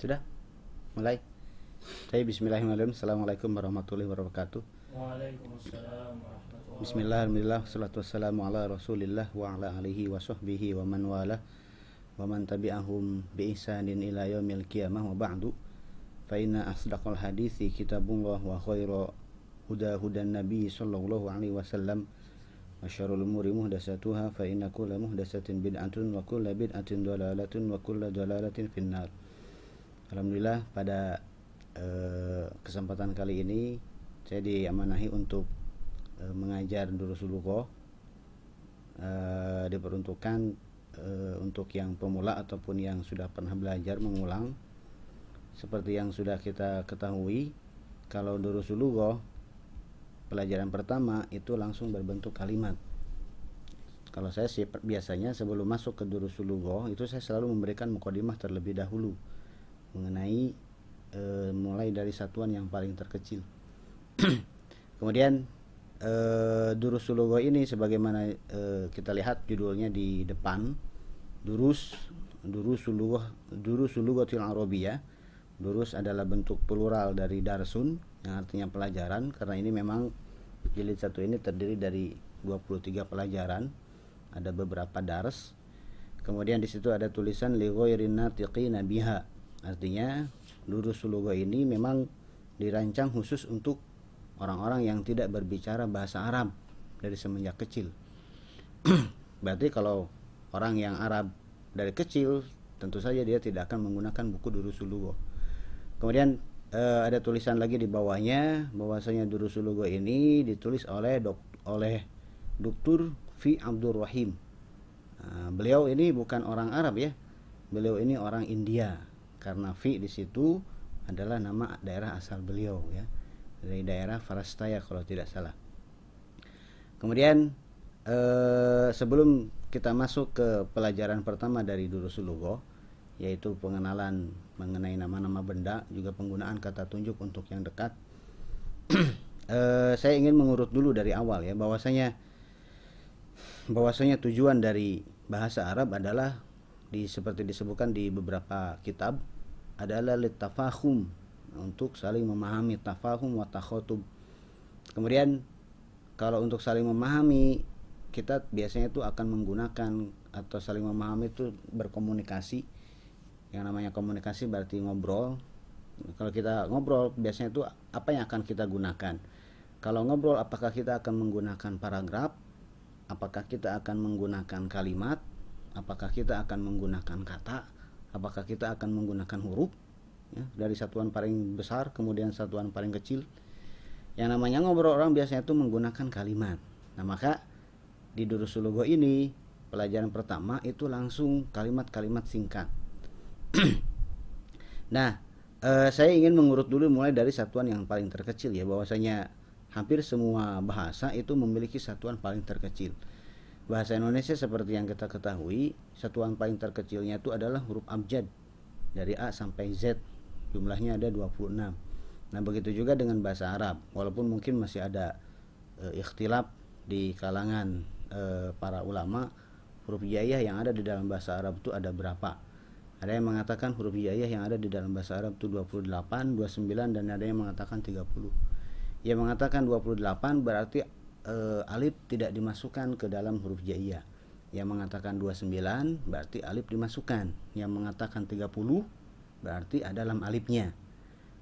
Sudah? Mulai? Saya bismillahirrahmanirrahim. Assalamualaikum warahmatullahi wabarakatuh. Waalaikumsalam warahmatullahi Bismillah, alhamdulillah, salatu wassalamu ala rasulillah wa ala alihi wa sahbihi wa man wala wa man tabi'ahum bi ihsanin ila yaumil qiyamah wa ba'du fa inna asdaqal hadithi kitabullah wa khaira huda hudan nabi sallallahu alaihi wasallam wa syarrul umuri muhdatsatuha fa inna kulla muhdatsatin bid'atun wa kulla bid'atin dhalalatun wa kulla dhalalatin finnar Alhamdulillah pada eh, kesempatan kali ini saya diamanahi untuk eh, mengajar Durusulullah eh, diperuntukkan eh, untuk yang pemula ataupun yang sudah pernah belajar mengulang. Seperti yang sudah kita ketahui kalau Durusulullah pelajaran pertama itu langsung berbentuk kalimat. Kalau saya sih biasanya sebelum masuk ke Durusulullah itu saya selalu memberikan mukadimah terlebih dahulu mengenai e, mulai dari satuan yang paling terkecil. Kemudian e, durus ini sebagaimana e, kita lihat judulnya di depan durus durus sulugo durus sulugotil arabiyah. Durus adalah bentuk plural dari darsun yang artinya pelajaran karena ini memang jilid satu ini terdiri dari 23 pelajaran. Ada beberapa dars. Kemudian di situ ada tulisan li ghairin natiqina biha Artinya lurus sulugo ini memang dirancang khusus untuk orang-orang yang tidak berbicara bahasa Arab dari semenjak kecil. Berarti kalau orang yang Arab dari kecil tentu saja dia tidak akan menggunakan buku Durus Sulugo. Kemudian eh, ada tulisan lagi di bawahnya bahwasanya Durus Sulugo ini ditulis oleh dok, oleh Dr. Fi Abdul Rahim. Nah, beliau ini bukan orang Arab ya. Beliau ini orang India karena fi di situ adalah nama daerah asal beliau ya dari daerah Farastaya kalau tidak salah. Kemudian eh, sebelum kita masuk ke pelajaran pertama dari Durusulugo yaitu pengenalan mengenai nama-nama benda juga penggunaan kata tunjuk untuk yang dekat. eh, saya ingin mengurut dulu dari awal ya bahwasanya bahwasanya tujuan dari bahasa Arab adalah di seperti disebutkan di beberapa kitab adalah litafahum untuk saling memahami tafahum wa takhotub. Kemudian kalau untuk saling memahami kita biasanya itu akan menggunakan atau saling memahami itu berkomunikasi. Yang namanya komunikasi berarti ngobrol. Kalau kita ngobrol biasanya itu apa yang akan kita gunakan? Kalau ngobrol apakah kita akan menggunakan paragraf? Apakah kita akan menggunakan kalimat? apakah kita akan menggunakan kata apakah kita akan menggunakan huruf? Ya, dari satuan paling besar kemudian satuan paling kecil. Yang namanya ngobrol orang biasanya itu menggunakan kalimat. Nah maka di Durusulugo ini pelajaran pertama itu langsung kalimat-kalimat singkat. Nah eh, saya ingin mengurut dulu mulai dari satuan yang paling terkecil ya. Bahwasanya hampir semua bahasa itu memiliki satuan paling terkecil bahasa Indonesia seperti yang kita ketahui satuan paling terkecilnya itu adalah huruf abjad dari A sampai Z jumlahnya ada 26 nah begitu juga dengan bahasa Arab walaupun mungkin masih ada e, ikhtilaf di kalangan e, para ulama huruf hijaiyah yang ada di dalam bahasa Arab itu ada berapa? Ada yang mengatakan huruf hijaiyah yang ada di dalam bahasa Arab itu 28, 29 dan ada yang mengatakan 30 yang mengatakan 28 berarti e, alif tidak dimasukkan ke dalam huruf jaiyah. Yang mengatakan 29 berarti alif dimasukkan. Yang mengatakan 30 berarti ada dalam alifnya.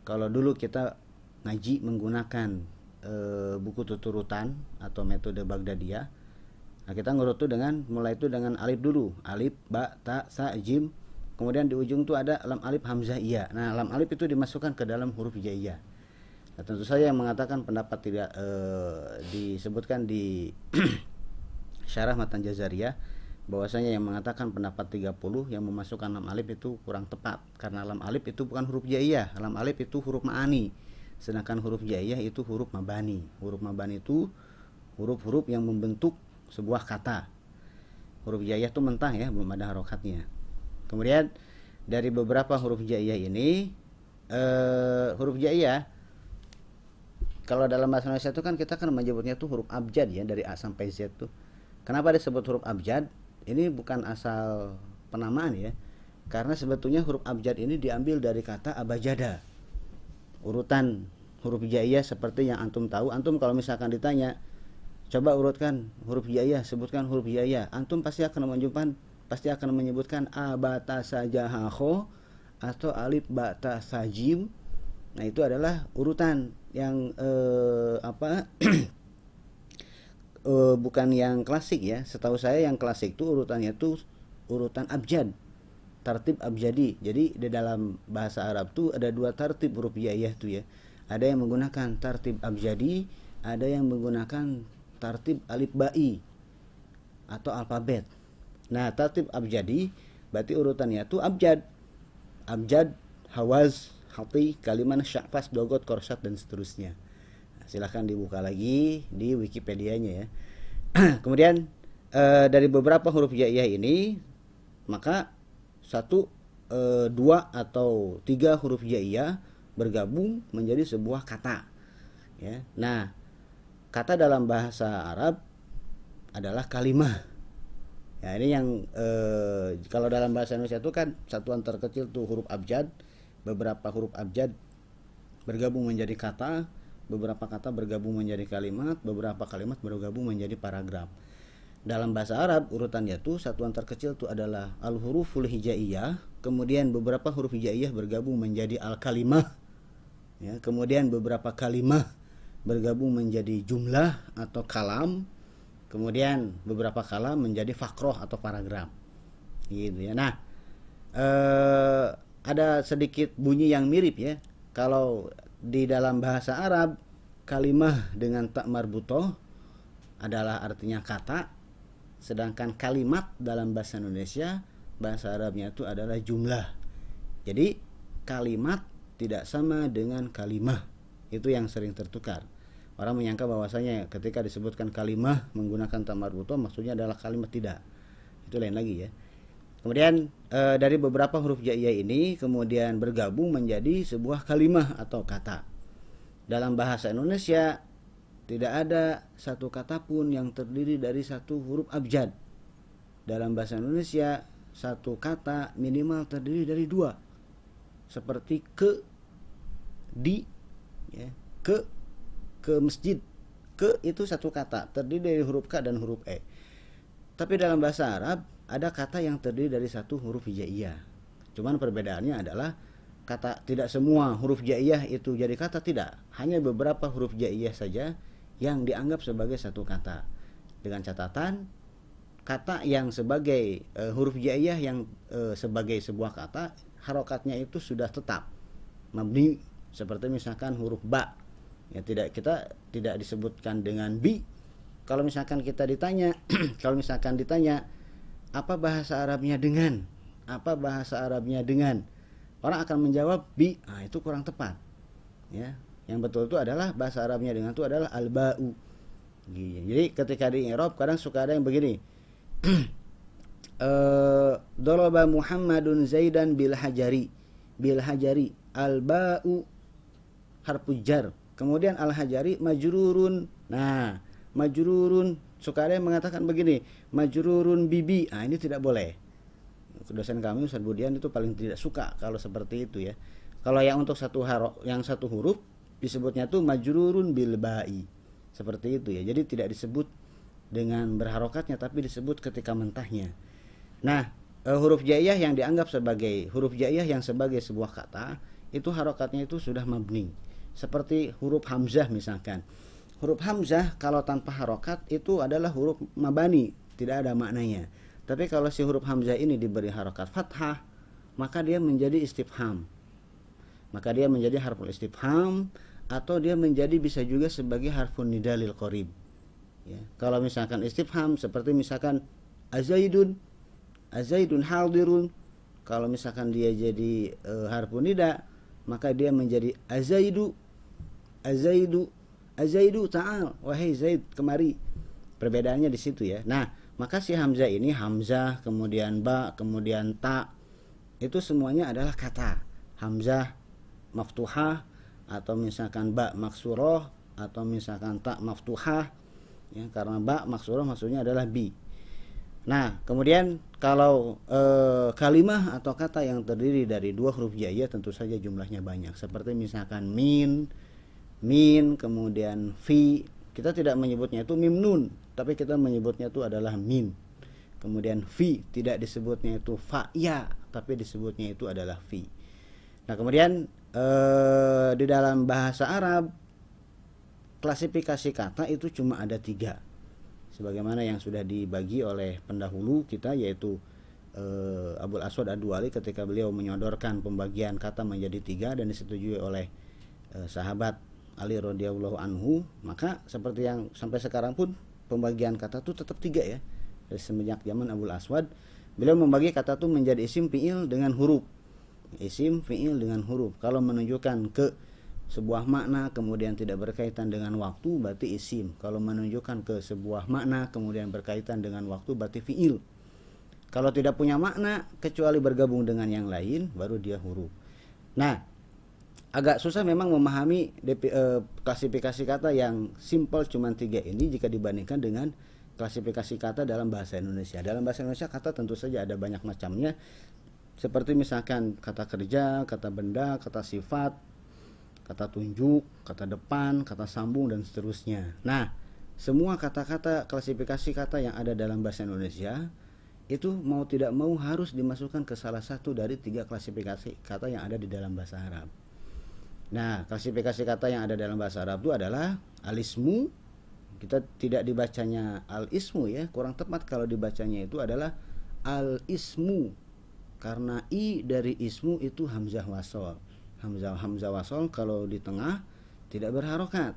Kalau dulu kita ngaji menggunakan e, buku tuturutan atau metode Baghdadiyah, nah kita ngurut tuh dengan mulai itu dengan alif dulu, alif, ba, ta, sa, jim. Kemudian di ujung tuh ada lam alif hamzah iya. Nah, lam alif itu dimasukkan ke dalam huruf jaiyah. Nah, tentu saja yang mengatakan pendapat tidak e, disebutkan di syarah matan jazariyah bahwasanya yang mengatakan pendapat 30 yang memasukkan lam alif itu kurang tepat karena lam alif itu bukan huruf jaiyah, lam alif itu huruf ma'ani. Sedangkan huruf jaiyah itu huruf mabani. Huruf mabani itu huruf-huruf yang membentuk sebuah kata. Huruf jaiyah itu mentah ya, belum ada harokatnya. Kemudian dari beberapa huruf jaiyah ini eh, huruf jaiyah kalau dalam bahasa Indonesia itu kan kita kan menyebutnya tuh huruf abjad ya dari A sampai Z tuh. Kenapa disebut huruf abjad? Ini bukan asal penamaan ya. Karena sebetulnya huruf abjad ini diambil dari kata abajada. Urutan huruf hijaiyah seperti yang antum tahu. Antum kalau misalkan ditanya, coba urutkan huruf hijaiyah, sebutkan huruf hijaiyah. Antum pasti akan menjumpan pasti akan menyebutkan abata sajahaho atau alif bata sajim. Nah, itu adalah urutan yang eh, apa uh, bukan yang klasik ya. Setahu saya yang klasik itu urutannya itu urutan abjad tartib abjadi. Jadi di dalam bahasa Arab tuh ada dua tartib huruf hijaiyah tuh ya. Ada yang menggunakan tartib abjadi, ada yang menggunakan tartib alif ba'i atau alfabet. Nah, tartib abjadi berarti urutannya tuh abjad. Abjad, hawaz, hati, kalimat syafas, dogot, korsat dan seterusnya. Nah, silahkan dibuka lagi di Wikipedia-nya ya. Kemudian e, dari beberapa huruf hijaiyah ini maka satu e, dua atau tiga huruf hijaiyah bergabung menjadi sebuah kata ya nah kata dalam bahasa Arab adalah kalimah ya ini yang e, kalau dalam bahasa Indonesia itu kan satuan terkecil tuh huruf abjad beberapa huruf abjad bergabung menjadi kata beberapa kata bergabung menjadi kalimat beberapa kalimat bergabung menjadi paragraf. Dalam bahasa Arab urutannya tuh satuan terkecil itu adalah al huruful hijaiyah kemudian beberapa huruf hijaiyah bergabung menjadi al kalimah ya kemudian beberapa kalimah bergabung menjadi jumlah atau kalam kemudian beberapa kalam menjadi fakroh atau paragraf. Gitu ya. Nah eh, ada sedikit bunyi yang mirip ya. Kalau di dalam bahasa Arab kalimah dengan tak marbutoh adalah artinya kata sedangkan kalimat dalam bahasa Indonesia bahasa Arabnya itu adalah jumlah. Jadi kalimat tidak sama dengan kalimah. Itu yang sering tertukar. Orang menyangka bahwasanya ketika disebutkan kalimah menggunakan tamar buto maksudnya adalah kalimat tidak. Itu lain lagi ya kemudian e, dari beberapa huruf jaiyah ini kemudian bergabung menjadi sebuah kalimah atau kata dalam bahasa Indonesia tidak ada satu kata pun yang terdiri dari satu huruf abjad. Dalam bahasa Indonesia, satu kata minimal terdiri dari dua. Seperti ke, di, ya, ke, ke masjid. Ke itu satu kata, terdiri dari huruf K dan huruf E. Tapi dalam bahasa Arab, ada kata yang terdiri dari satu huruf hijaiyah. Cuman perbedaannya adalah kata tidak semua huruf jaiyah itu jadi kata tidak. Hanya beberapa huruf jaiyah saja yang dianggap sebagai satu kata. Dengan catatan kata yang sebagai e, huruf jaiyah yang e, sebagai sebuah kata harokatnya itu sudah tetap mabni. Seperti misalkan huruf ba. Ya tidak kita tidak disebutkan dengan bi. Kalau misalkan kita ditanya kalau misalkan ditanya apa bahasa Arabnya dengan? Apa bahasa Arabnya dengan? Orang akan menjawab bi. Nah itu kurang tepat. Ya yang betul itu adalah bahasa Arabnya dengan itu adalah al-ba'u. Gitu. jadi ketika di Eropa kadang suka ada yang begini. Uh, Doroba Muhammadun Zaidan bil hajari. Bil hajari al-ba'u harpujar kemudian al-hajari majrurun. Nah majrurun suka ada yang mengatakan begini majrurun bibi ah ini tidak boleh dosen kami Ustaz Budian itu paling tidak suka kalau seperti itu ya kalau yang untuk satu haro, yang satu huruf disebutnya tuh majrurun bil ba'i. Seperti itu ya. Jadi tidak disebut dengan berharokatnya tapi disebut ketika mentahnya. Nah, e, huruf jaiyah yang dianggap sebagai huruf jaiyah yang sebagai sebuah kata itu harokatnya itu sudah mabni. Seperti huruf hamzah misalkan. Huruf hamzah kalau tanpa harokat itu adalah huruf mabani, tidak ada maknanya. Tapi kalau si huruf hamzah ini diberi harokat fathah, maka dia menjadi istifham. Maka dia menjadi harful istifham atau dia menjadi bisa juga sebagai harfun nidalil qarib. Ya. Kalau misalkan istifham seperti misalkan azaidun azaidun hadirun kalau misalkan dia jadi e, harfun nida maka dia menjadi azaidu azaidu azaidu ta'al. Wahai zaid kemari. Perbedaannya di situ ya. Nah maka si hamzah ini hamzah kemudian ba kemudian ta itu semuanya adalah kata. Hamzah maftuhah atau misalkan ba maksuroh atau misalkan tak maftuhah ya karena ba maksuroh maksudnya adalah bi. Nah, kemudian kalau eh, kalimah atau kata yang terdiri dari dua huruf jaya tentu saja jumlahnya banyak. Seperti misalkan min, min, kemudian fi. Kita tidak menyebutnya itu mim nun, tapi kita menyebutnya itu adalah min. Kemudian fi tidak disebutnya itu fa ya, tapi disebutnya itu adalah fi. Nah, kemudian eh, di dalam bahasa Arab klasifikasi kata itu cuma ada tiga sebagaimana yang sudah dibagi oleh pendahulu kita yaitu uh, Abul Aswad Ad-Duali ketika beliau menyodorkan pembagian kata menjadi tiga dan disetujui oleh uh, sahabat Ali radhiyallahu anhu maka seperti yang sampai sekarang pun pembagian kata itu tetap tiga ya. Dari semenjak zaman Abul Aswad beliau membagi kata itu menjadi isim fiil dengan huruf. Isim fiil dengan huruf. Kalau menunjukkan ke sebuah makna kemudian tidak berkaitan dengan waktu berarti isim. Kalau menunjukkan ke sebuah makna kemudian berkaitan dengan waktu berarti fiil. Kalau tidak punya makna kecuali bergabung dengan yang lain baru dia huruf. Nah agak susah memang memahami DP, eh, klasifikasi kata yang simple cuma tiga ini jika dibandingkan dengan klasifikasi kata dalam bahasa Indonesia dalam bahasa Indonesia kata tentu saja ada banyak macamnya seperti misalkan kata kerja kata benda kata sifat kata tunjuk, kata depan, kata sambung dan seterusnya. Nah, semua kata-kata klasifikasi kata yang ada dalam bahasa Indonesia itu mau tidak mau harus dimasukkan ke salah satu dari tiga klasifikasi kata yang ada di dalam bahasa Arab. Nah, klasifikasi kata yang ada dalam bahasa Arab itu adalah alismu. Kita tidak dibacanya al-ismu ya, kurang tepat kalau dibacanya itu adalah al-ismu. Karena i dari ismu itu hamzah wasol hamzah hamzah wasol kalau di tengah tidak berharokat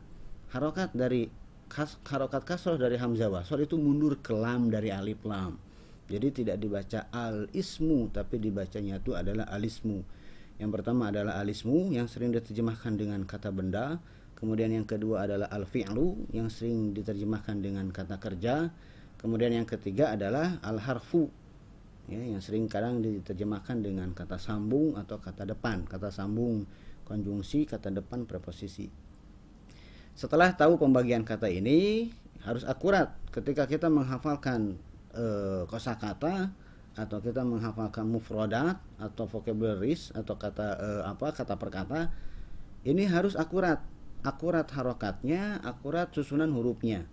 harokat dari kas, harokat kasroh dari hamzah wasol itu mundur ke lam dari alif lam jadi tidak dibaca al ismu tapi dibacanya itu adalah alismu yang pertama adalah alismu yang sering diterjemahkan dengan kata benda. Kemudian yang kedua adalah al fi'lu yang sering diterjemahkan dengan kata kerja. Kemudian yang ketiga adalah al harfu ya, yang sering kadang diterjemahkan dengan kata sambung atau kata depan. Kata sambung konjungsi kata depan preposisi. Setelah tahu pembagian kata ini harus akurat. Ketika kita menghafalkan e, kosakata atau kita menghafalkan mufrodat atau vocabularies atau kata e, apa kata perkata ini harus akurat. Akurat harokatnya akurat susunan hurufnya.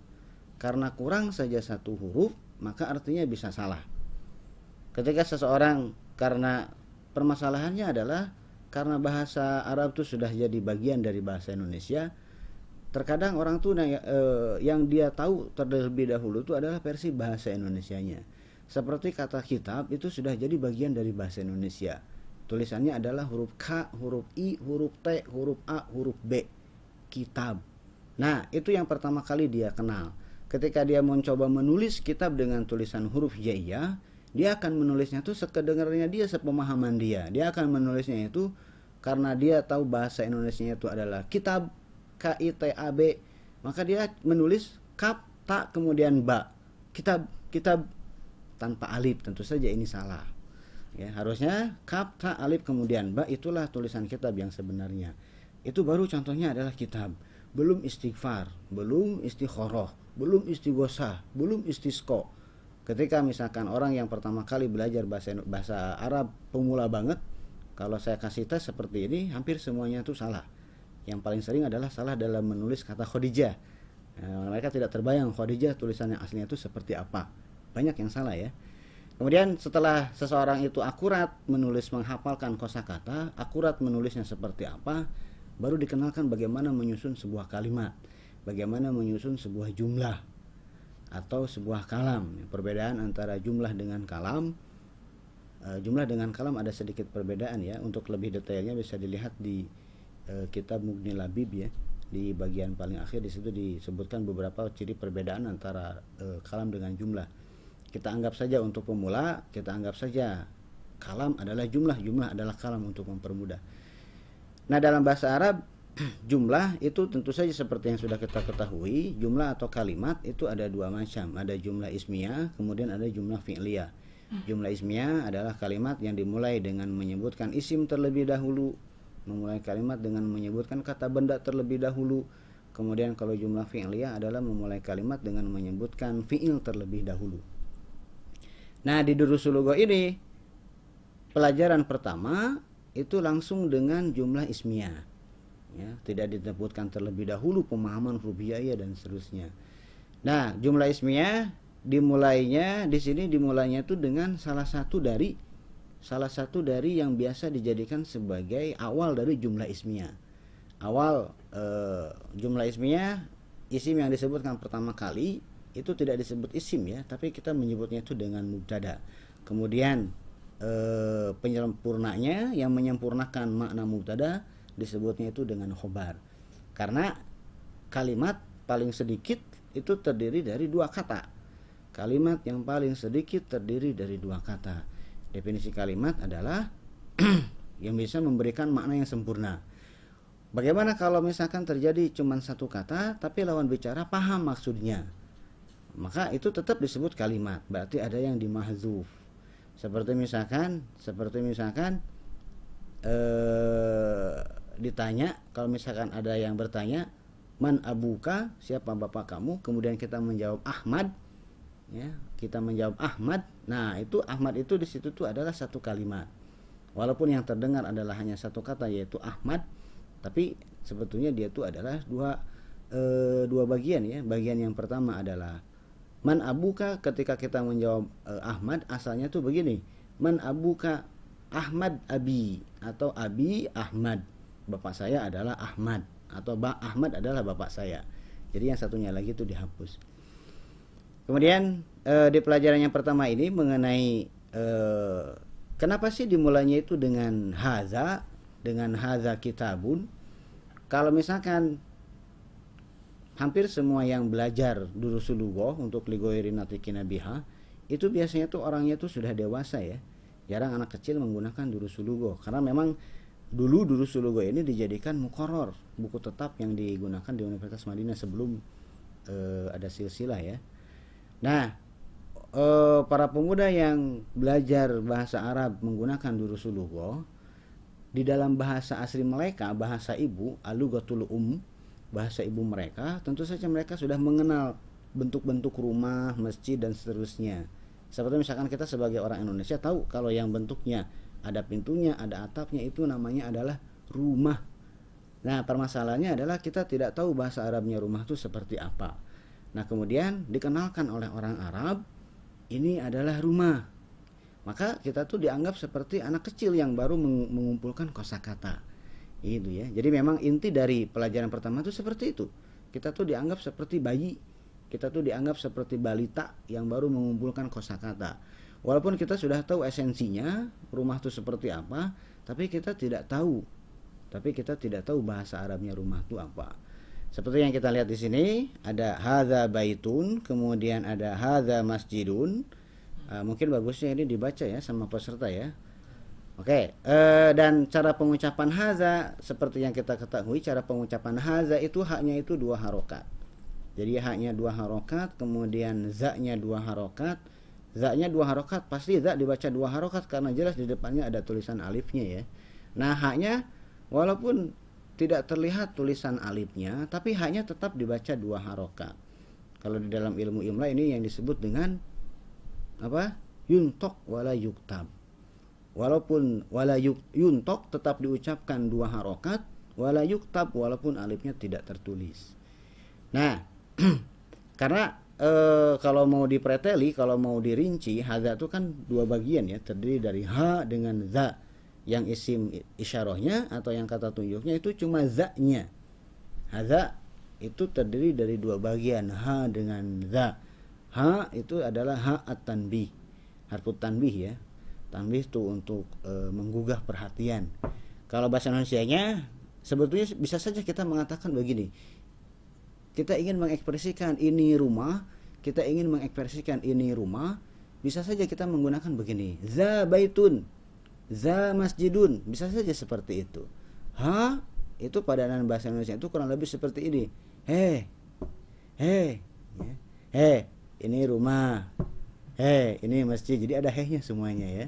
Karena kurang saja satu huruf maka artinya bisa salah. Ketika seseorang karena permasalahannya adalah karena bahasa Arab itu sudah jadi bagian dari bahasa Indonesia terkadang orang tuh eh, yang dia tahu terlebih dahulu itu adalah versi bahasa Indonesianya seperti kata kitab itu sudah jadi bagian dari bahasa Indonesia. Tulisannya adalah huruf K, huruf I, huruf T, huruf A, huruf B. Kitab. Nah itu yang pertama kali dia kenal. Ketika dia mencoba menulis kitab dengan tulisan huruf jaiyah dia akan menulisnya itu sekedengarnya dia sepemahaman dia. Dia akan menulisnya itu karena dia tahu bahasa Indonesia itu adalah kitab K I T A B. Maka dia menulis kap tak kemudian ba. Kitab kitab tanpa alif tentu saja ini salah. Ya harusnya kap ta alif kemudian ba itulah tulisan kitab yang sebenarnya. Itu baru contohnya adalah kitab. Belum istighfar belum istighoroh belum istighosah belum istisqo ketika misalkan orang yang pertama kali belajar bahasa bahasa Arab pemula banget kalau saya kasih tes seperti ini hampir semuanya itu salah. Yang paling sering adalah salah dalam menulis kata Khadijah. Nah, mereka tidak terbayang Khadijah tulisannya aslinya itu seperti apa banyak yang salah ya kemudian setelah seseorang itu akurat menulis menghafalkan kosakata akurat menulisnya seperti apa baru dikenalkan bagaimana menyusun sebuah kalimat bagaimana menyusun sebuah jumlah atau sebuah kalam. Perbedaan antara jumlah dengan kalam uh, jumlah dengan kalam ada sedikit perbedaan ya. Untuk lebih detailnya bisa dilihat di uh, kitab Mughni Labib ya. Di bagian paling akhir di situ disebutkan beberapa ciri perbedaan antara uh, kalam dengan jumlah. Kita anggap saja untuk pemula, kita anggap saja kalam adalah jumlah, jumlah adalah kalam untuk mempermudah. Nah, dalam bahasa Arab jumlah itu tentu saja seperti yang sudah kita ketahui jumlah atau kalimat itu ada dua macam. Ada jumlah ismiyah kemudian ada jumlah fi'liyah jumlah ismiyah adalah kalimat yang dimulai dengan menyebutkan isim terlebih dahulu memulai kalimat dengan menyebutkan kata benda terlebih dahulu. Kemudian kalau jumlah fi'liyah adalah memulai kalimat dengan menyebutkan fi'il terlebih dahulu Nah, di Durusulugo ini pelajaran pertama itu langsung dengan jumlah ismiyah. Ya, tidak disebutkan terlebih dahulu pemahaman rubiaya dan seterusnya. Nah, jumlah ismiyah dimulainya di sini dimulainya itu dengan salah satu dari salah satu dari yang biasa dijadikan sebagai awal dari jumlah ismiyah. Awal e, jumlah ismiyah isim yang disebutkan pertama kali itu tidak disebut isim ya, tapi kita menyebutnya itu dengan mubtada. Kemudian e, penyempurnanya yang menyempurnakan makna mubtada disebutnya itu dengan khobar. Karena kalimat paling sedikit itu terdiri dari dua kata. Kalimat yang paling sedikit terdiri dari dua kata. Definisi kalimat adalah yang bisa memberikan makna yang sempurna. Bagaimana kalau misalkan terjadi cuma satu kata tapi lawan bicara paham maksudnya? Maka itu tetap disebut kalimat. Berarti ada yang dimahzuf. Seperti misalkan, seperti misalkan eh, ditanya kalau misalkan ada yang bertanya man abuka? Siapa bapak kamu? Kemudian kita menjawab Ahmad. Ya kita menjawab Ahmad. Nah itu Ahmad itu di situ tuh adalah satu kalimat. Walaupun yang terdengar adalah hanya satu kata yaitu Ahmad tapi sebetulnya dia itu adalah dua e, dua bagian ya. Bagian yang pertama adalah man abuka ketika kita menjawab e, Ahmad asalnya tuh begini. Man abuka Ahmad Abi atau Abi Ahmad. Bapak saya adalah Ahmad atau Ba Ahmad adalah bapak saya. Jadi yang satunya lagi itu dihapus. Kemudian e, di pelajaran yang pertama ini mengenai e, kenapa sih dimulainya itu dengan haza dengan haza kitabun? Kalau misalkan hampir semua yang belajar durusulugo untuk ligoiri natikina biha itu biasanya tuh orangnya tuh sudah dewasa ya. Jarang anak kecil menggunakan durusulugo. Karena memang dulu durusulugo ini dijadikan mukoror buku tetap yang digunakan di Universitas Madinah sebelum uh, ada silsilah ya. Nah uh, para pemuda yang belajar bahasa Arab menggunakan durusulugo di dalam bahasa asli mereka, bahasa ibu, alugatul um, bahasa ibu mereka, tentu saja mereka sudah mengenal bentuk-bentuk rumah, masjid dan seterusnya. Seperti misalkan kita sebagai orang Indonesia tahu kalau yang bentuknya ada pintunya, ada atapnya itu namanya adalah rumah. Nah, permasalahannya adalah kita tidak tahu bahasa Arabnya rumah itu seperti apa. Nah, kemudian dikenalkan oleh orang Arab ini adalah rumah maka kita tuh dianggap seperti anak kecil yang baru mengumpulkan kosakata itu ya. Jadi memang inti dari pelajaran pertama itu seperti itu. Kita tuh dianggap seperti bayi. Kita tuh dianggap seperti balita yang baru mengumpulkan kosakata. Walaupun kita sudah tahu esensinya rumah itu seperti apa tapi kita tidak tahu. Tapi kita tidak tahu bahasa Arabnya rumah itu apa. Seperti yang kita lihat di sini ada hadza baitun kemudian ada hadza masjidun. Uh, mungkin bagusnya ini dibaca ya sama peserta ya Oke, okay. uh, dan cara pengucapan haza seperti yang kita ketahui, cara pengucapan haza itu haknya itu dua harokat. Jadi haknya dua harokat, kemudian zaknya dua harokat. Zaknya dua harokat, pasti zak dibaca dua harokat karena jelas di depannya ada tulisan alifnya ya. Nah haknya walaupun tidak terlihat tulisan alifnya, tapi haknya tetap dibaca dua harokat. Kalau di dalam ilmu imla ini yang disebut dengan apa yuntok wala yuktab walaupun wala yuntok tetap diucapkan dua harokat wala yuktab walaupun alifnya tidak tertulis nah karena e, kalau mau dipreteli kalau mau dirinci hadza itu kan dua bagian ya terdiri dari ha dengan za yang isim isyarahnya atau yang kata tunjuknya itu cuma za-nya hadza itu terdiri dari dua bagian ha dengan za Ha itu adalah ha at-tanbih. Harfu tanbih ya. Tanbih itu untuk e, menggugah perhatian. Kalau bahasa Indonesia-nya sebetulnya bisa saja kita mengatakan begini. Kita ingin mengekspresikan ini rumah, kita ingin mengekspresikan ini rumah, bisa saja kita menggunakan begini. Za baitun, za masjidun, bisa saja seperti itu. Ha itu padanan bahasa Indonesia itu kurang lebih seperti ini. He, he, ya. he, ini rumah heh ini masjid jadi ada hehnya semuanya ya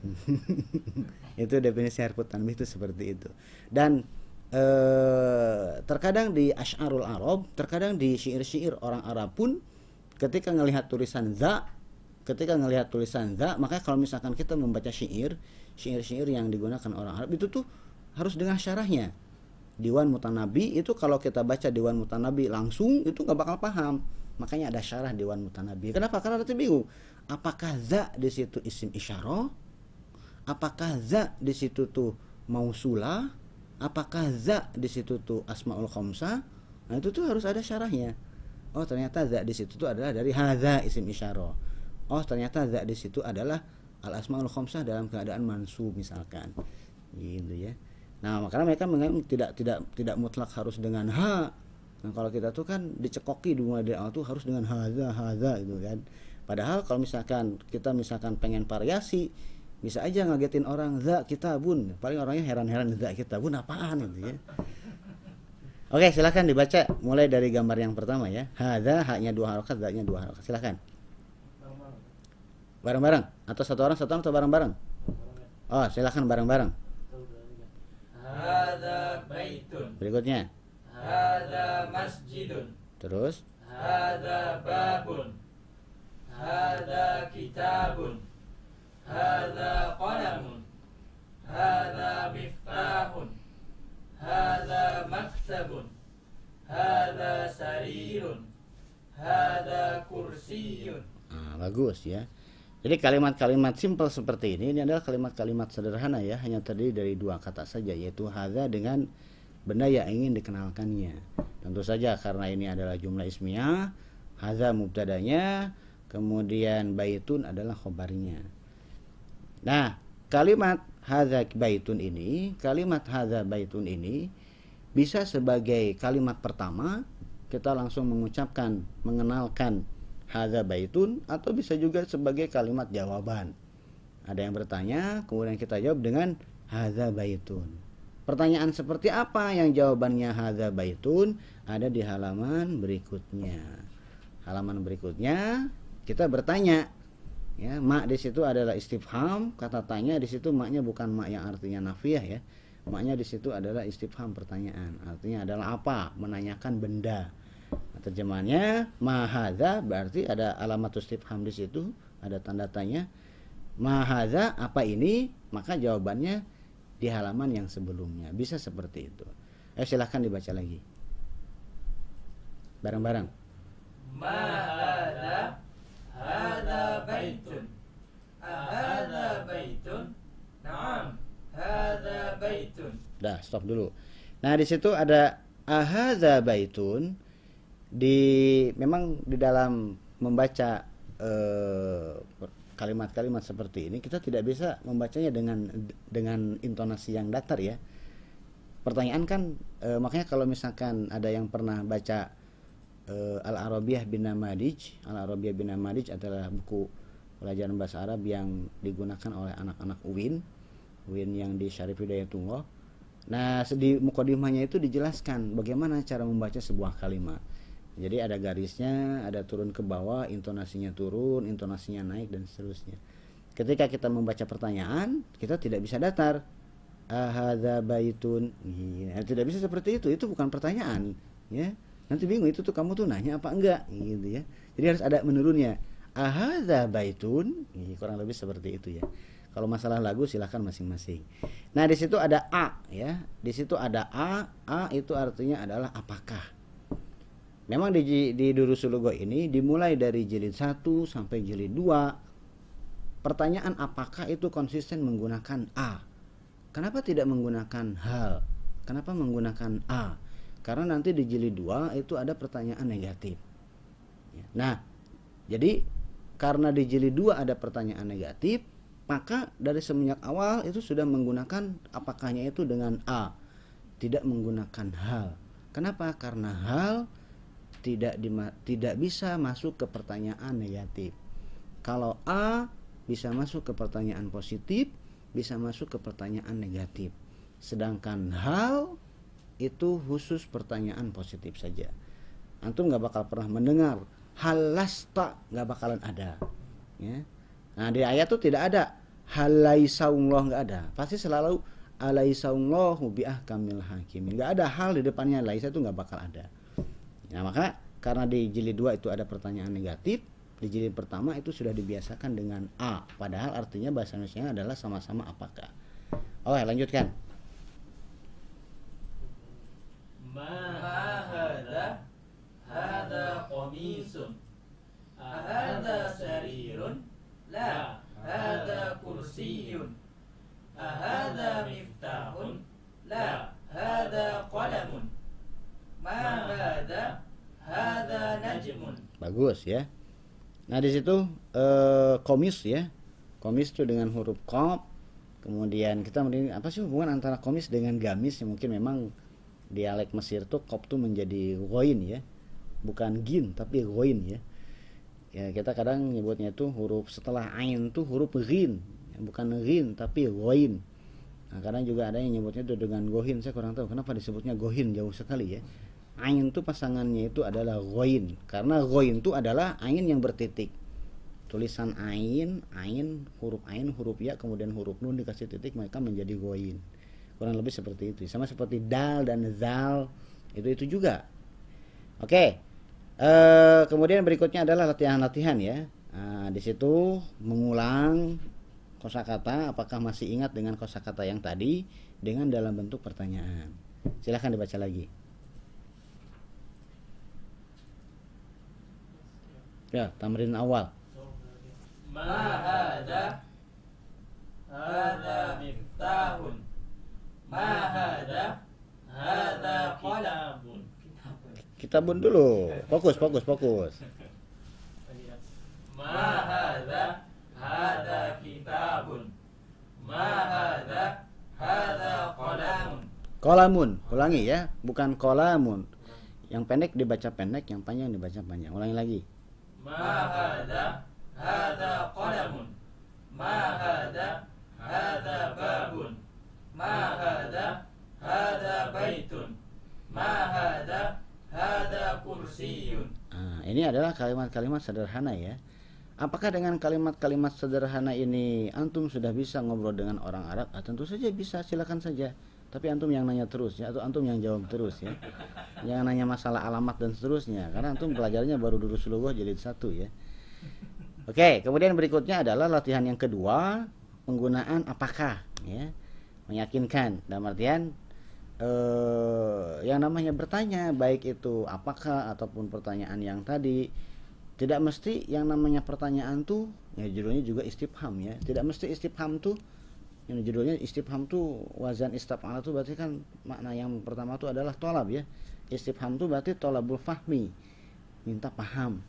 itu definisi harfu tanbih itu seperti itu. Dan eh, terkadang di asyarul arab terkadang di syair-syair orang Arab pun ketika melihat tulisan za ketika ngelihat tulisan za maka kalau misalkan kita membaca syair syair-syair yang digunakan orang Arab itu tuh harus dengan syarahnya. Diwan Mutanabi itu kalau kita baca Diwan Mutanabi langsung itu nggak bakal paham. Makanya ada syarah Diwan Mutanabi. Kenapa? Karena nanti bingung. Apakah za di situ isim isyarah apakah za di situ tuh mausula? Apakah za di situ tuh asmaul khamsa? Nah itu tuh harus ada syarahnya. Oh ternyata za di situ tuh adalah dari hadza isim isyarah. Oh ternyata za di situ adalah al asmaul khamsah dalam keadaan mansub misalkan. Gitu ya. Nah makanya mereka menganggap tidak tidak tidak mutlak harus dengan ha. Nah kalau kita tuh kan dicekoki dua dari awal tuh harus dengan haza haza gitu kan. Padahal kalau misalkan kita misalkan pengen variasi bisa aja ngagetin orang za kita bun. Paling orangnya heran-heran za kita bun apaan? Gitu ya. Oke silahkan dibaca mulai dari gambar yang pertama ya. Hada haknya dua harokat, zaknya dua harokat. Silahkan Bareng-bareng? Atau satu orang satu orang atau bareng-bareng? Oh silahkan bareng-bareng. Hada baitun. Berikutnya. Hada masjidun. Terus. Hada babun. Hada kitabun Qalamun. Hada miftahun. Hada maktabun. Hada sarirun. Hada kursiyun. Nah, Bagus ya. Jadi kalimat-kalimat simpel seperti ini Ini adalah kalimat-kalimat sederhana ya. Hanya terdiri dari dua kata saja Yaitu hadha dengan benda yang ingin dikenalkannya. Tentu saja karena ini adalah jumlah ismiyah Hadha mubtadanya Kemudian baitun adalah khobarnya Nah kalimat hadza baitun ini Kalimat hadza baitun ini Bisa sebagai kalimat pertama Kita langsung mengucapkan Mengenalkan hadza baitun Atau bisa juga sebagai kalimat jawaban. Ada yang bertanya Kemudian kita jawab dengan hadza baitun. Pertanyaan seperti apa yang jawabannya hadza baitun? Ada di halaman berikutnya. Halaman berikutnya kita bertanya ya mak di situ adalah istifham. Kata tanya di situ maknya bukan mak yang artinya nafiah ya. Maknya di situ adalah istifham pertanyaan. Artinya adalah apa? Menanyakan benda. Terjemahannya mahadza berarti ada alamat istifham di situ ada tanda tanya. Mahadza apa ini? Maka jawabannya di halaman yang sebelumnya. Bisa seperti itu. Eh silahkan dibaca lagi. Bareng-bareng. Mahada Hada baitun Hada baitun Naam Hada baitun Dah, stop dulu. Nah, di situ ada ahadza baitun di memang di dalam membaca eh, kalimat-kalimat seperti ini kita tidak bisa membacanya dengan dengan intonasi yang datar ya. Pertanyaan kan eh, makanya kalau misalkan ada yang pernah baca eh, Al-Arabiyah bin Namadij, Al-Arabiyah bin Namadij adalah buku pelajaran bahasa Arab yang digunakan oleh anak-anak UIN, UIN yang di Syarif Hidayatullah. Nah, di mukodimahnya itu dijelaskan bagaimana cara membaca sebuah kalimat. Jadi ada garisnya, ada turun ke bawah, intonasinya turun, intonasinya naik dan seterusnya. Ketika kita membaca pertanyaan, kita tidak bisa datar. Ahadza baitun. Ya, tidak bisa seperti itu. Itu bukan pertanyaan, ya. Nanti bingung itu tuh kamu tuh nanya apa enggak gitu ya. Jadi harus ada menurunnya. Ahadza baitun. Kurang lebih seperti itu ya. Kalau masalah lagu silahkan masing-masing. Nah di situ ada a ya, di situ ada a, a itu artinya adalah apakah. Memang di di Durusulugo ini dimulai dari jilid 1 sampai jilid 2 pertanyaan apakah itu konsisten menggunakan a. Kenapa tidak menggunakan hal? Kenapa menggunakan a? Karena nanti di jilid 2 itu ada pertanyaan negatif. Ya, nah, jadi karena di jilid 2 ada pertanyaan negatif, maka dari semenjak awal itu sudah menggunakan apakahnya itu dengan a tidak menggunakan hal. Kenapa? Karena hal tidak dima, tidak bisa masuk ke pertanyaan negatif. Kalau a bisa masuk ke pertanyaan positif bisa masuk ke pertanyaan negatif. Sedangkan hal itu khusus pertanyaan positif saja. Antum nggak bakal pernah mendengar hal lasta nggak bakalan ada. Ya. Nah di ayat tuh tidak ada. Halaisaullah nggak ada. Pasti selalu alaisaullahu kamil hakim. Nggak ada hal di depannya laisa itu nggak bakal ada. Nah maka karena di jilid 2 itu ada pertanyaan negatif, di jilid pertama itu sudah dibiasakan dengan a. Padahal artinya bahasa Indonesia adalah sama-sama apakah. Oke lanjutkan ما هذا هذا قميص أهذا سرير لا هذا كرسي أهذا مفتاح لا هذا قلم ما هذا هذا نجم bagus ya nah di situ eh, komis ya komis itu dengan huruf kop kemudian kita mending apa sih hubungan antara komis dengan gamis yang mungkin memang dialek Mesir tuh kop tuh menjadi goin ya. Bukan gin tapi goin ya. Ya kita kadang nyebutnya itu huruf setelah ain tuh huruf Ya, bukan rin tapi goin nah kadang juga ada yang nyebutnya itu dengan gohin saya kurang tahu kenapa disebutnya gohin jauh sekali ya. Ain tuh pasangannya itu adalah goin karena goin itu adalah ain yang bertitik. Tulisan ain ain huruf ain huruf ya kemudian huruf nun dikasih titik maka menjadi goin kurang lebih seperti itu. Sama seperti dal dan zal itu itu juga. Oke. Okay. kemudian berikutnya adalah latihan-latihan ya. Ah, di situ mengulang kosakata apakah masih ingat dengan kosakata yang tadi dengan dalam bentuk pertanyaan. Silahkan dibaca lagi. Ya tamrin awal. Ma ada Ma hada hada. Kitabun dulu. Fokus, fokus, fokus. Ma hada kitabun. Ma hada hada. Kolamun, ulangi ya, bukan kolamun. Yang pendek dibaca pendek, yang panjang dibaca panjang. Ulangi lagi. Ma hada kolamun qalamun. Ma hada babun ma hada baitun ma hada kursiyun ah, ini adalah kalimat-kalimat sederhana ya Apakah dengan kalimat-kalimat sederhana ini antum sudah bisa ngobrol dengan orang Arab? Ah, tentu saja bisa, silakan saja. Tapi antum yang nanya terus ya, atau antum yang jawab terus ya. Jangan nanya masalah alamat dan seterusnya, karena antum pelajarannya baru dulu seluruh jadi satu ya. Oke, kemudian berikutnya adalah latihan yang kedua, penggunaan apakah ya. Meyakinkan. Dalam artian eh, yang namanya bertanya baik itu apakah ataupun pertanyaan yang tadi tidak mesti yang namanya pertanyaan tuh ya judulnya juga istifham ya. Tidak mesti istifham tuh yang judulnya istifham tuh wazan istifham tuh berarti kan makna yang pertama tuh adalah tolab ya. Istifham tuh berarti tolabul fahmi minta paham.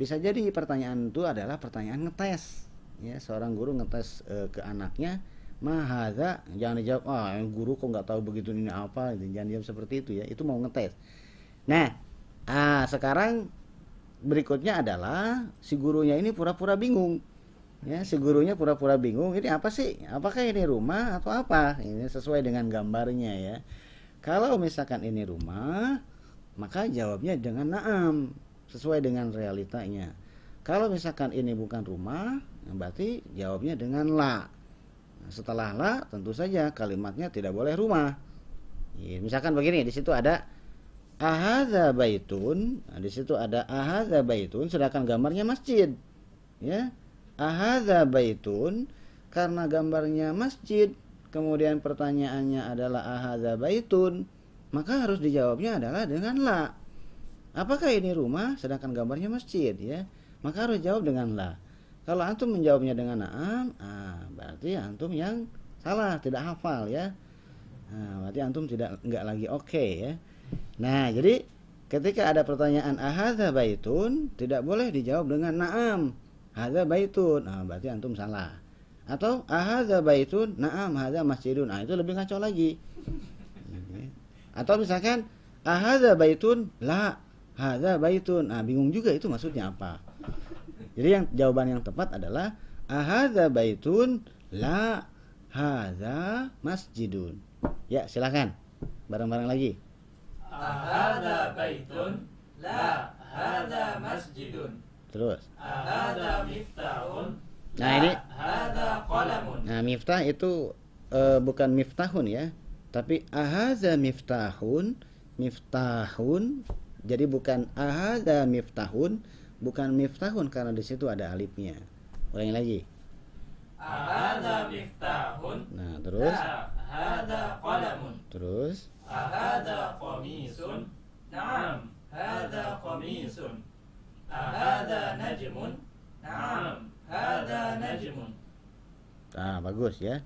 Bisa jadi pertanyaan itu adalah pertanyaan ngetes ya. Seorang guru ngetes eh, ke anaknya mahadha jangan dijawab ah guru kok nggak tahu begitu ini apa? Jangan dijawab seperti itu ya itu mau ngetes. Nah ah sekarang berikutnya adalah si gurunya ini pura-pura bingung. Ya si gurunya pura-pura bingung ini apa sih? Apakah ini rumah atau apa? Ini sesuai dengan gambarnya ya. Kalau misalkan ini rumah maka jawabnya dengan naam sesuai dengan realitanya. Kalau misalkan ini bukan rumah berarti jawabnya dengan la setelah la tentu saja kalimatnya tidak boleh rumah. Ya, misalkan begini di situ ada ahadza baitun, nah, di situ ada ahadza baitun sedangkan gambarnya masjid. Ya. Ahadza baitun karena gambarnya masjid, kemudian pertanyaannya adalah ahadza baitun, maka harus dijawabnya adalah dengan la. Apakah ini rumah sedangkan gambarnya masjid ya? Maka harus jawab dengan la. Kalau antum menjawabnya dengan naam, ah, berarti antum yang salah, tidak hafal ya. Nah, berarti antum tidak enggak lagi oke ya. Nah, jadi ketika ada pertanyaan ahadza baitun, tidak boleh dijawab dengan naam. Hadza baitun. Nah, berarti antum salah. Atau ahadza baitun, naam hadza masjidun. Nah, itu lebih ngaco lagi. Atau misalkan ahadza baitun, la hadza baitun. Nah, bingung juga itu maksudnya apa. Jadi yang jawaban yang tepat adalah ahaza baitun la hadza masjidun. Ya, silakan. Bareng-bareng lagi. Ahaza baitun la hadza masjidun. Terus. Ahaza miftahun. Nah, ini hadza qalamun. Nah, miftah itu uh, bukan miftahun ya, tapi ahaza miftahun, miftahun. Jadi bukan ahaza miftahun, bukan miftahun karena di situ ada alifnya. Ulangi lagi. Ahada miftahun. Nah, terus Ada qalamun. Terus ahada qamisun. Naam, hada qamisun. Ahada najmun. Naam, hada najmun. Nah, bagus ya.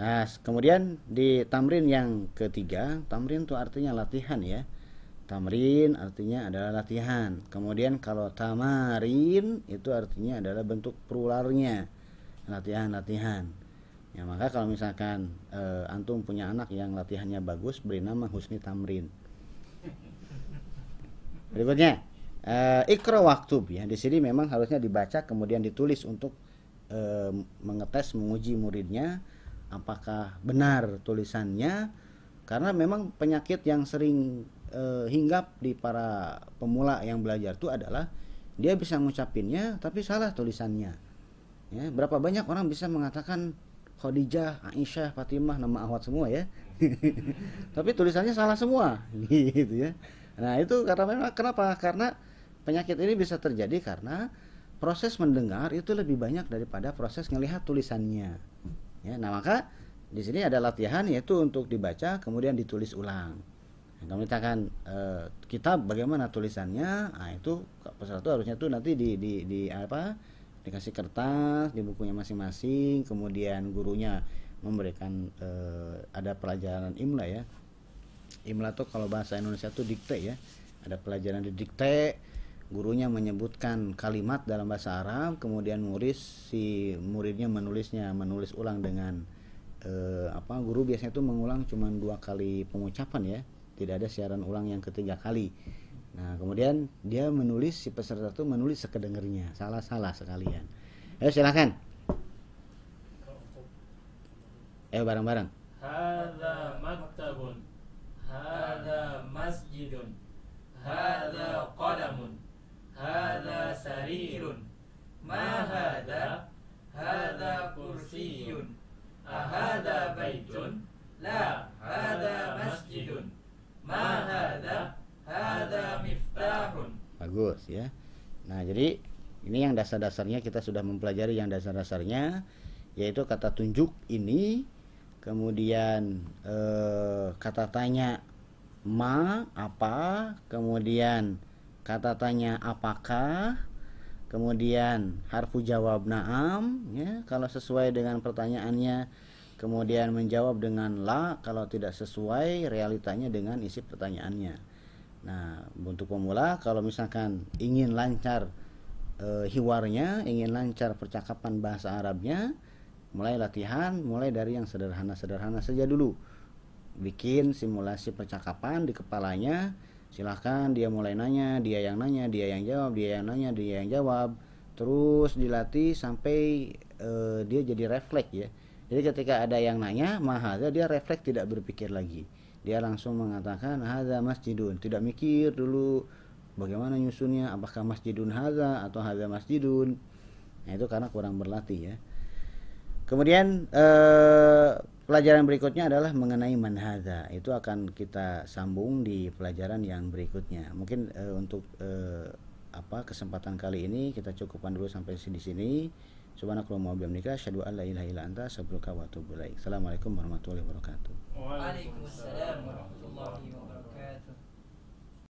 Nah, kemudian di tamrin yang ketiga, tamrin itu artinya latihan ya. Tamrin artinya adalah latihan. Kemudian kalau tamarin itu artinya adalah bentuk plural-nya. Latihan-latihan. Ya, maka kalau misalkan eh, antum punya anak yang latihannya bagus, beri nama Husni Tamrin. Berikutnya, eh, ikro waktub ya. Di sini memang harusnya dibaca kemudian ditulis untuk eh, mengetes menguji muridnya apakah benar tulisannya karena memang penyakit yang sering eh, hinggap di para pemula yang belajar itu adalah dia bisa ngucapinnya tapi salah tulisannya. Ya berapa banyak orang bisa mengatakan Khadijah, Aisyah, Fatimah nama awat semua ya. Tapi tulisannya salah semua gitu ya. Nah itu karena memang kenapa? Karena penyakit ini bisa terjadi karena proses mendengar itu lebih banyak daripada proses melihat tulisannya. Ya nah maka di sini ada latihan yaitu untuk dibaca kemudian ditulis ulang nah, kalau misalkan eh, kitab bagaimana tulisannya? Nah itu peserta itu harusnya tuh nanti di, di, di apa dikasih kertas di bukunya masing-masing kemudian gurunya memberikan eh, ada pelajaran imla ya. Imla tuh kalau bahasa Indonesia tuh dikte ya. Ada pelajaran di dikte gurunya menyebutkan kalimat dalam bahasa Arab kemudian murid si muridnya menulisnya menulis ulang dengan eh, apa guru biasanya tuh mengulang cuma dua kali pengucapan ya tidak ada siaran ulang yang ketiga kali. Nah kemudian dia menulis si peserta itu menulis sekedengernya. Salah salah sekalian. Ayo silahkan ayo bareng bareng Hadza maktabun Hadza masjidun Hadza qadamun Hadza sarirun. Ma hadza? Hadza kursiyun. Ahadza baitun La hadza masjidun bagus ya. Nah jadi ini yang dasar-dasarnya kita sudah mempelajari yang dasar-dasarnya yaitu kata tunjuk ini kemudian eh, kata tanya ma apa kemudian kata tanya apakah kemudian harfu jawab naam ya. Kalau sesuai dengan pertanyaannya kemudian menjawab dengan la kalau tidak sesuai realitanya dengan isi pertanyaannya. Nah, untuk pemula kalau misalkan ingin lancar eh, hiwarnya, ingin lancar percakapan bahasa Arabnya, mulai latihan, mulai dari yang sederhana-sederhana saja dulu. Bikin simulasi percakapan di kepalanya, silahkan dia mulai nanya, dia yang nanya, dia yang jawab, dia yang nanya, dia yang jawab. Terus dilatih sampai eh, dia jadi refleks ya. Jadi ketika ada yang nanya, mahaza dia refleks tidak berpikir lagi. Dia langsung mengatakan hadza masjidun. Tidak mikir dulu bagaimana nyusunnya? Apakah masjidun hadza atau hadza masjidun? Nah itu karena kurang berlatih ya. Kemudian eh, pelajaran berikutnya adalah mengenai manhada itu akan kita sambung di pelajaran yang berikutnya. Mungkin eh, untuk eh, apa kesempatan kali ini kita cukupkan dulu sampai di sini Subhanakallahumma wabihamdika asyhadu an la ilaha illa anta astaghfiruka wa atubu ilaik. Assalamualaikum warahmatullahi wabarakatuh. Waalaikumsalam warahmatullahi wabarakatuh.